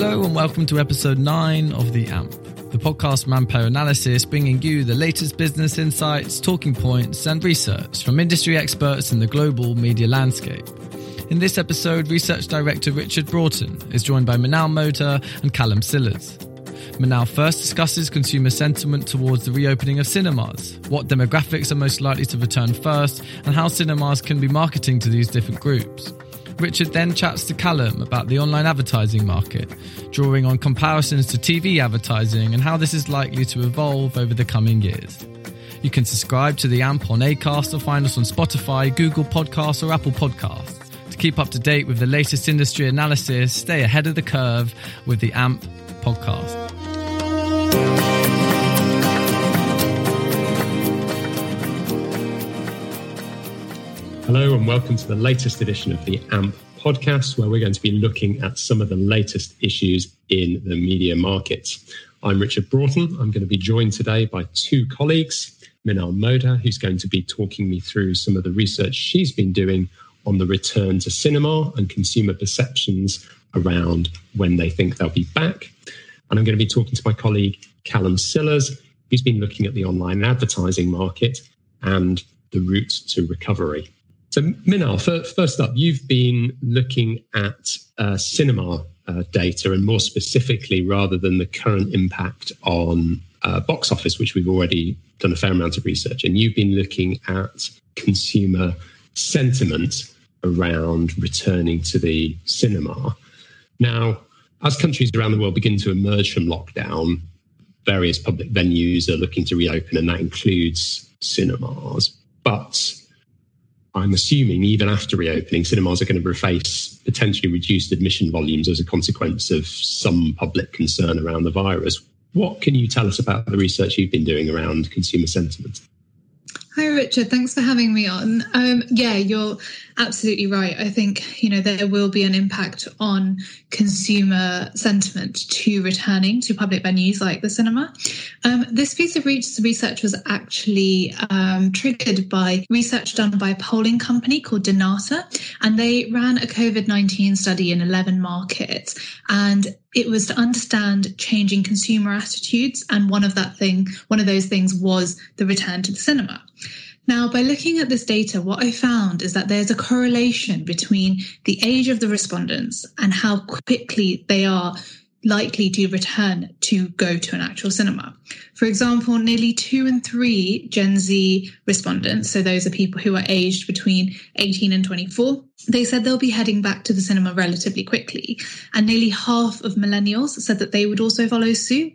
Hello and welcome to episode 9 of The AMP, the podcast from Ampere Analysis, bringing you the latest business insights, talking points, and research from industry experts in the global media landscape. In this episode, research director Richard Broughton is joined by Minal Modha and Callum Sillars. Minal first discusses consumer sentiment towards the reopening of cinemas, what demographics are most likely to return first, and how cinemas can be marketing to these different groups. Richard then chats to Callum about the online advertising market, drawing on comparisons to TV advertising and how this is likely to evolve over the coming years. You can subscribe to the AMP on ACAST or find us on Spotify, Google Podcasts, or Apple Podcasts. To keep up to date with the latest industry analysis, stay ahead of the curve with the AMP podcast. Hello, and welcome to the latest edition of the AMP podcast, where we're going to be looking at some of the latest issues in the media markets. I'm Richard Broughton. I'm going to be joined today by two colleagues, Minal Modha, who's going to be talking me through some of the research she's been doing on the return to cinema and consumer perceptions around when they think they'll be back. And I'm going to be talking to my colleague, Callum Sillars, who's been looking at the online advertising market and the route to recovery. So, Minal, first up, you've been looking at uh, cinema uh, data and more specifically, rather than the current impact on uh, box office, which we've already done a fair amount of research, and you've been looking at consumer sentiment around returning to the cinema. Now, as countries around the world begin to emerge from lockdown, various public venues are looking to reopen, and that includes cinemas. But I'm assuming even after reopening, cinemas are going to face potentially reduced admission volumes as a consequence of some public concern around the virus. What can you tell us about the research you've been doing around consumer sentiment? Hi, Richard. Thanks for having me on. Um, yeah, you're absolutely right. I think, you know, there will be an impact on consumer sentiment to returning to public venues like the cinema. Um, this piece of research was actually um, triggered by research done by a polling company called Dynata, and they ran a COVID 19 study in 11 markets. And it was to understand changing consumer attitudes. And one of that thing, one of those things was the return to the cinema. Now, by looking at this data, what I found is that there's a correlation between the age of the respondents and how quickly they are likely to return to go to an actual cinema. For example, nearly two and three Gen Z respondents, so those are people who are aged between 18 and 24, they said they'll be heading back to the cinema relatively quickly. And nearly half of millennials said that they would also follow suit.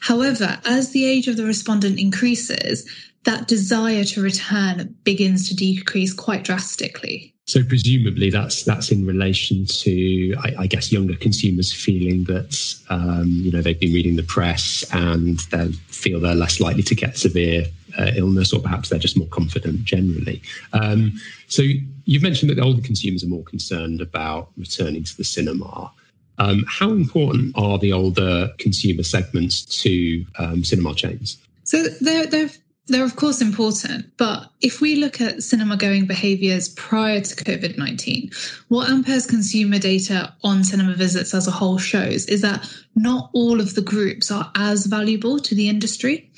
However, as the age of the respondent increases, that desire to return begins to decrease quite drastically. So presumably that's that's in relation to, I, I guess, younger consumers feeling that um, you know they've been reading the press and they feel they're less likely to get severe uh, illness, or perhaps they're just more confident generally. Um, so you've mentioned that the older consumers are more concerned about returning to the cinema. Um, how important are the older consumer segments to um, cinema chains? So they're, they're they're, of course, important. But if we look at cinema going behaviors prior to COVID 19, what Ampere's consumer data on cinema visits as a whole shows is that not all of the groups are as valuable to the industry.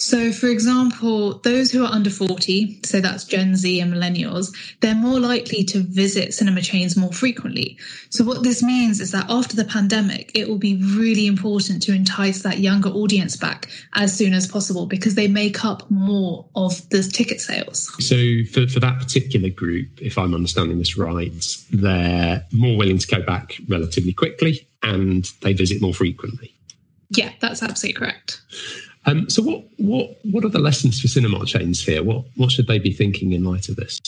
So, for example, those who are under 40, so that's Gen Z and millennials, they're more likely to visit cinema chains more frequently. So, what this means is that after the pandemic, it will be really important to entice that younger audience back as soon as possible because they make up more of the ticket sales. So, for, for that particular group, if I'm understanding this right, they're more willing to go back relatively quickly and they visit more frequently. Yeah, that's absolutely correct. Um, so, what what what are the lessons for cinema chains here? What what should they be thinking in light of this?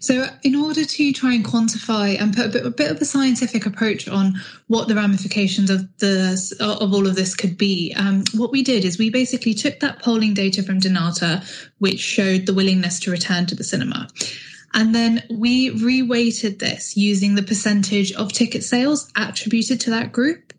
So, in order to try and quantify and put a bit, a bit, of a scientific approach on what the ramifications of the of all of this could be, um, what we did is we basically took that polling data from Dynata, which showed the willingness to return to the cinema. And then we reweighted this using the percentage of ticket sales attributed to that group.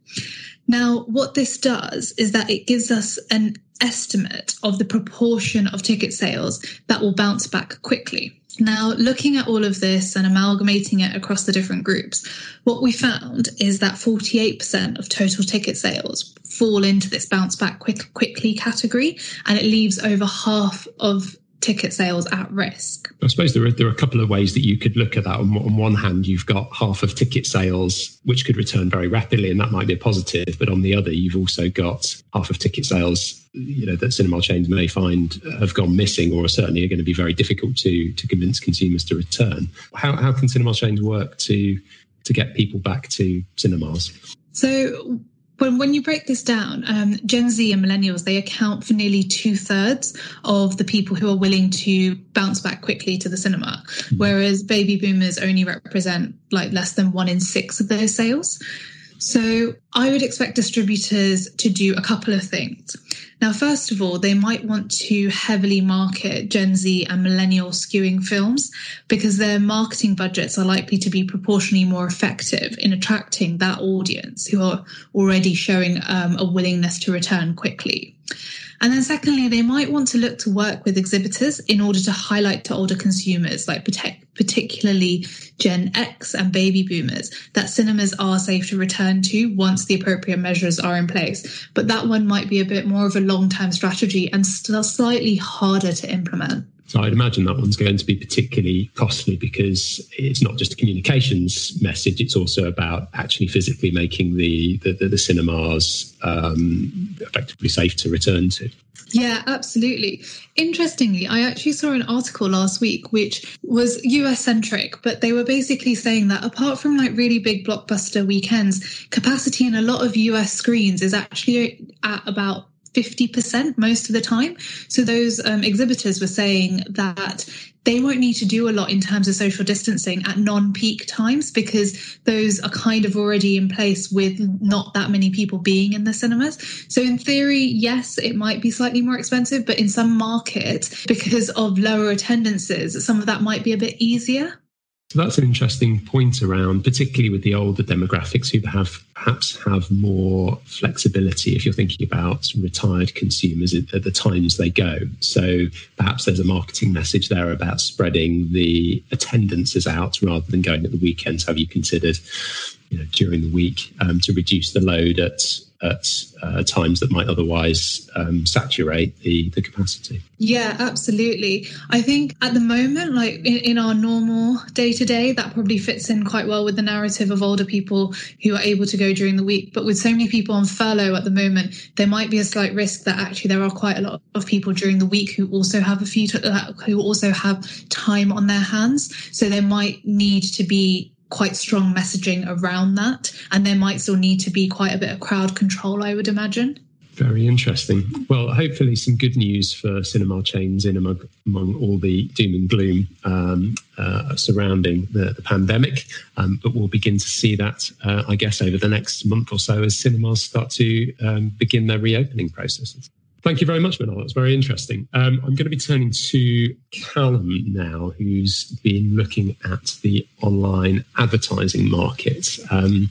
Now, what this does is that it gives us an estimate of the proportion of ticket sales that will bounce back quickly. Now, looking at all of this and amalgamating it across the different groups, what we found is that 48% of total ticket sales fall into this bounce back quick, quickly category, and it leaves over half of ticket sales at risk. I suppose there are, there are a couple of ways that you could look at that. On, on, one hand, you've got half of ticket sales, which could return very rapidly, and that might be a positive. But on the other, you've also got half of ticket sales, you know, that cinema chains may find have gone missing or certainly are going to be very difficult to to convince consumers to return. How, how can cinema chains work to to get people back to cinemas? So when, when you break this down, um, Gen Z and millennials, they account for nearly two thirds of the people who are willing to bounce back quickly to the cinema, mm-hmm. whereas baby boomers only represent like less than one in six of those sales. So I would expect distributors to do a couple of things. Now, first of all, they might want to heavily market Gen Z and millennial skewing films because their marketing budgets are likely to be proportionally more effective in attracting that audience who are already showing um, a willingness to return quickly. And then secondly, they might want to look to work with exhibitors in order to highlight to older consumers, like particularly Gen X and baby boomers, that cinemas are safe to return to once the appropriate measures are in place. But that one might be a bit more of a long term strategy and still slightly harder to implement. So I'd imagine that one's going to be particularly costly because it's not just a communications message; it's also about actually physically making the the, the, the cinemas um, effectively safe to return to. Yeah, absolutely. Interestingly, I actually saw an article last week which was US centric, but they were basically saying that apart from like really big blockbuster weekends, capacity in a lot of US screens is actually at about 50% most of the time. So those um, exhibitors were saying that they won't need to do a lot in terms of social distancing at non peak times because those are kind of already in place with not that many people being in the cinemas. So, in theory, yes, it might be slightly more expensive, but in some markets, because of lower attendances, some of that might be a bit easier. So that's an interesting point around, particularly with the older demographics who have perhaps have more flexibility if you're thinking about retired consumers at the times they go. So perhaps there's a marketing message there about spreading the attendances out rather than going at the weekends. Have you considered, you know, during the week um, to reduce the load at at uh, times that might otherwise um, saturate the, the capacity. Yeah, absolutely. I think at the moment, like in, in our normal day to day, that probably fits in quite well with the narrative of older people who are able to go during the week. But with so many people on furlough at the moment, there might be a slight risk that actually there are quite a lot of people during the week who also have a few, t- uh, who also have time on their hands. So there might need to be quite strong messaging around that. And there might still need to be quite a bit of crowd control, I would imagine. Very interesting. Well, hopefully, some good news for cinema chains in among, among all the doom and gloom um, uh, surrounding the, the pandemic. Um, but we'll begin to see that, uh, I guess, over the next month or so as cinemas start to um, begin their reopening processes. Thank you very much, Minal. That's very interesting. Um, I'm going to be turning to Callum now, who's been looking at the online advertising market. Um,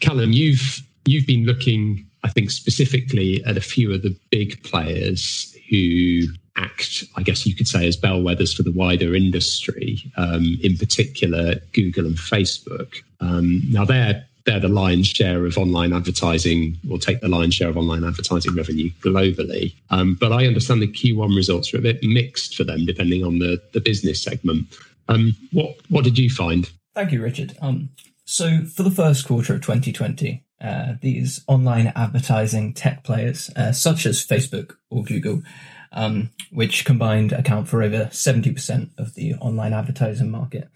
Callum, you've you've been looking, I think, specifically at a few of the big players who act, I guess you could say, as bellwethers for the wider industry. Um, in particular, Google and Facebook. Um, now they're they're the lion's share of online advertising or take the lion's share of online advertising revenue globally. Um, but I understand the Q1 results are a bit mixed for them depending on the, the business segment. Um, what what did you find? Thank you, Richard. Um, so for the first quarter of 2020, uh, these online advertising tech players, uh, such as Facebook or Google, um, which combined account for over 70% of the online advertising market,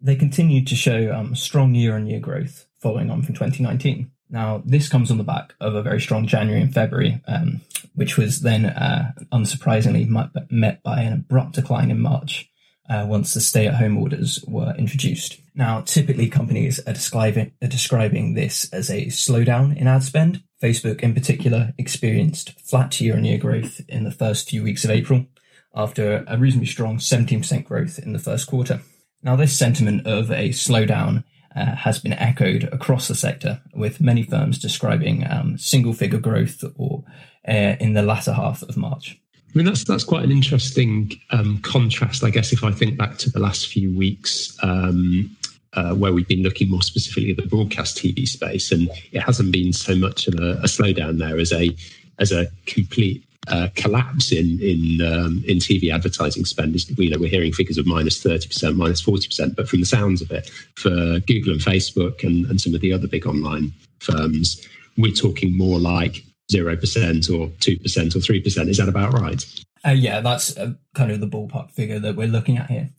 they continued to show um, strong year-on-year growth following on from 2019. Now, this comes on the back of a very strong January and February, um, which was then uh, unsurprisingly met by an abrupt decline in March uh, once the stay at home orders were introduced. Now, typically companies are describing, are describing this as a slowdown in ad spend. Facebook, in particular, experienced flat year on year growth in the first few weeks of April after a reasonably strong 17% growth in the first quarter. Now, this sentiment of a slowdown uh, has been echoed across the sector, with many firms describing um, single figure growth or uh, in the latter half of March. I mean, that's that's quite an interesting um, contrast, I guess. If I think back to the last few weeks, um, uh, where we've been looking more specifically at the broadcast TV space, and it hasn't been so much of a, a slowdown there as a as a complete uh, collapse in in um, in TV advertising spend. You know, we're hearing figures of minus thirty percent, minus forty percent, but from the sounds of it, for Google and Facebook and, and some of the other big online firms, we're talking more like zero percent or two percent or three percent. Is that about right? Uh, yeah, that's uh, kind of the ballpark figure that we're looking at here.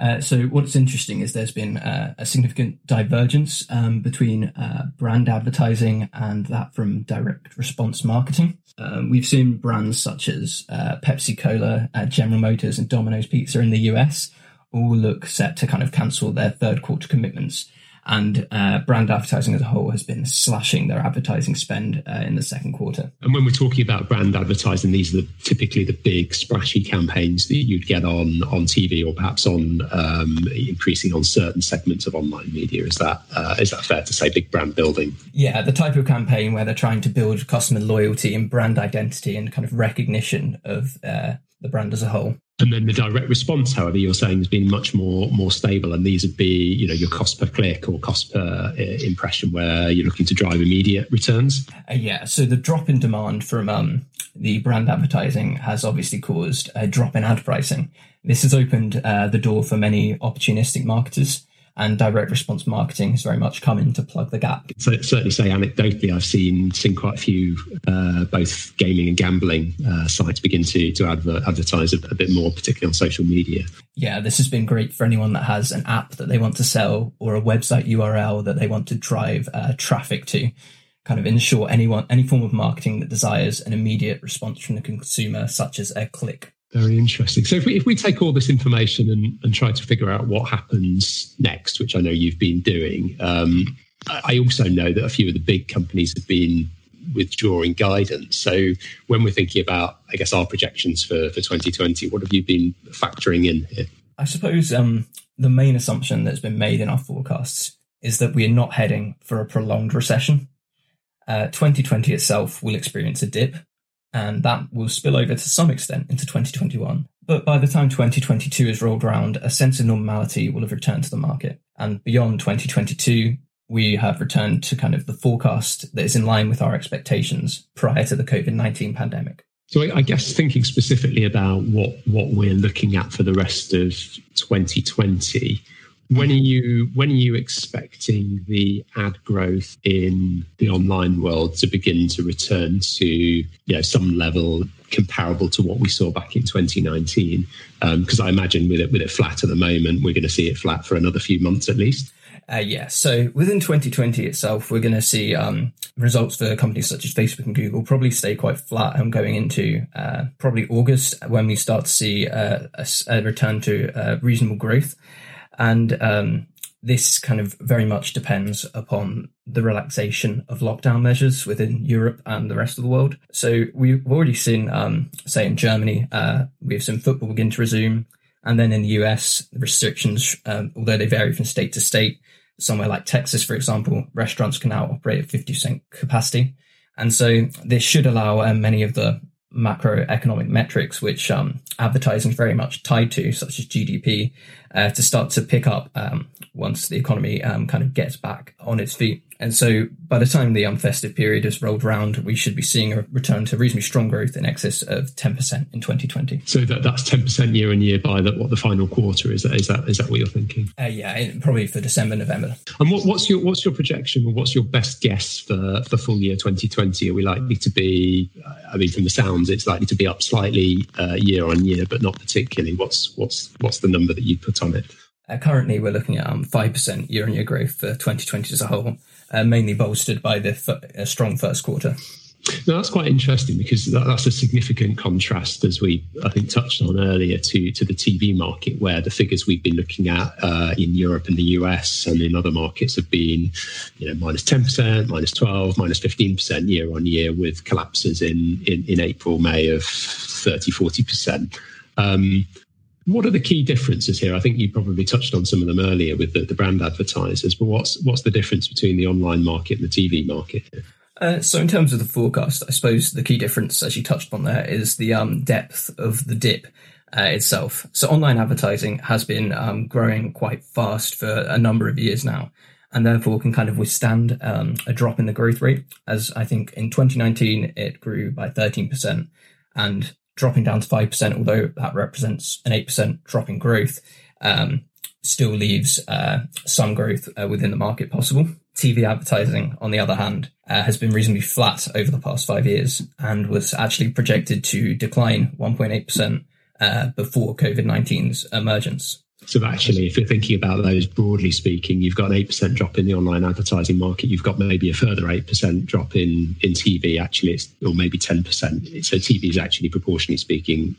Uh, so what's interesting is there's been uh, a significant divergence um, between uh, brand advertising and that from direct response marketing. Um, we've seen brands such as uh, Pepsi Cola, uh, General Motors, and Domino's Pizza in the US all look set to kind of cancel their third quarter commitments and uh, brand advertising as a whole has been slashing their advertising spend uh, in the second quarter. And when we're talking about brand advertising, these are the, typically the big splashy campaigns that you'd get on on TV or perhaps on um, increasing on certain segments of online media. Is that uh, is that fair to say? Big brand building. Yeah, the type of campaign where they're trying to build customer loyalty and brand identity and kind of recognition of uh, the brand as a whole. And then the direct response, however, you're saying has been much more more stable, and these would be you know your cost per click or cost per uh, impression, where you're looking to drive immediate returns. Uh, yeah, so the drop in demand from um, the brand advertising has obviously caused a drop in ad pricing. This has opened uh, the door for many opportunistic marketers and direct response marketing has very much come in to plug the gap. So certainly, say anecdotally, I've seen seen quite a few uh, both gaming and gambling uh, sites begin to to adver- advertise a, a, bit more, particularly on social media. Yeah, this has been great for anyone that has an app that they want to sell or a website URL that they want to drive uh, traffic to. Kind of ensure anyone any form of marketing that desires an immediate response from the consumer, such as a click very interesting. So if we, if we take all this information and, and try to figure out what happens next, which I know you've been doing, um, I also know that a few of the big companies have been withdrawing guidance. So when we're thinking about, I guess, our projections for, for 2020, what have you been factoring in here? I suppose um, the main assumption that's been made in our forecasts is that we are not heading for a prolonged recession. Uh, 2020 itself will experience a dip, and that will spill over to some extent into 2021. But by the time 2022 is rolled around, a sense of normality will have returned to the market. And beyond 2022, we have returned to kind of the forecast that is in line with our expectations prior to the COVID 19 pandemic. So I guess thinking specifically about what, what we're looking at for the rest of 2020, when are you when are you expecting the ad growth in the online world to begin to return to you know some level comparable to what we saw back in 2019? Because um, I imagine with it with it flat at the moment, we're going to see it flat for another few months at least. Uh, yeah, so within 2020 itself, we're going to see um, results for companies such as Facebook and Google probably stay quite flat. I'm going into uh, probably August when we start to see uh, a, a, return to uh, reasonable growth. And um, this kind of very much depends upon the relaxation of lockdown measures within Europe and the rest of the world. So we've already seen, um, say in Germany, uh, we've seen football begin to resume. And then in the US, restrictions, um, although they vary from state to state, somewhere like Texas, for example, restaurants can now operate at 50% capacity. And so this should allow uh, many of the macroeconomic metrics, which um, advertising is very much tied to, such as GDP, uh, to start to pick up um, once the economy um, kind of gets back on its feet. And so by the time the unfestive period has rolled around, we should be seeing a return to reasonably strong growth in excess of 10% in 2020. So that, that's 10% year on year by the, what the final quarter is. That, is that is that what you're thinking? Uh, yeah, probably for December, November. And what, what's your what's your projection or what's your best guess for, for full year 2020? Are we likely to be, I mean, from the sounds, it's likely to be up slightly uh, year on year, but not particularly. What's what's what's the number that you put on it? Uh, currently, we're looking at um, 5% year on year growth for 2020 as a whole uh, mainly bolstered by the strong first quarter. No, that's quite interesting because that, that's a significant contrast, as we I think touched on earlier, to to the TV market, where the figures we've been looking at uh, in Europe and the US and in other markets have been, you know, minus ten percent, minus twelve, minus fifteen percent year on year, with collapses in in, in April, May of 30, 40 percent. Um, what are the key differences here? I think you probably touched on some of them earlier with the, the brand advertisers, but what's what's the difference between the online market and the TV market? Uh, so, in terms of the forecast, I suppose the key difference, as you touched on there, is the um, depth of the dip uh, itself. So, online advertising has been um, growing quite fast for a number of years now, and therefore can kind of withstand um, a drop in the growth rate. As I think in 2019 it grew by 13%, and dropping down to 5%, although that represents an 8% drop in growth, um, still leaves uh, some growth uh, within the market possible. TV advertising, on the other hand, uh, has been reasonably flat over the past five years and was actually projected to decline 1.8% uh, before COVID 19's emergence. So actually, if you're thinking about those broadly speaking, you've got an 8% drop in the online advertising market. You've got maybe a further 8% drop in, in TV, actually, it's, or maybe 10%. So TV is actually proportionally speaking,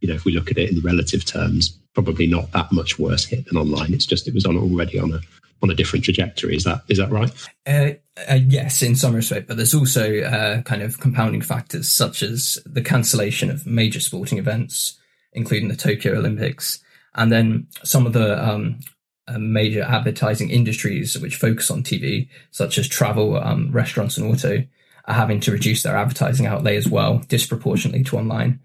you know, if we look at it in relative terms, probably not that much worse hit than online. It's just it was on already on a on a different trajectory. Is that is that right? Uh, uh, yes, in some respect, but there's also uh, kind of compounding factors such as the cancellation of major sporting events, including the Tokyo Olympics, and then some of the um, uh, major advertising industries which focus on TV, such as travel, um, restaurants, and auto, are having to reduce their advertising outlay as well, disproportionately to online.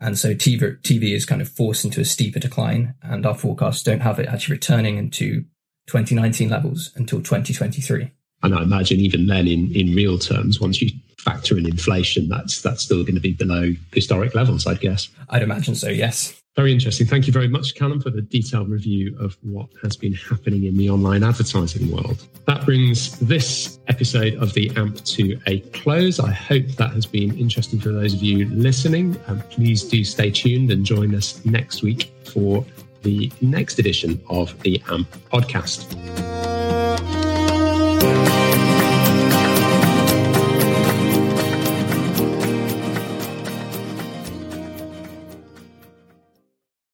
And so TV, TV is kind of forced into a steeper decline, and our forecasts don't have it actually returning into 2019 levels until 2023. And I imagine even then, in, in real terms, once you factor in inflation, that's that's still going to be below historic levels, I'd guess. I'd imagine so. Yes. Very interesting. Thank you very much, Callum, for the detailed review of what has been happening in the online advertising world. That brings this episode of the AMP to a close. I hope that has been interesting for those of you listening. Please do stay tuned and join us next week for the next edition of the AMP podcast.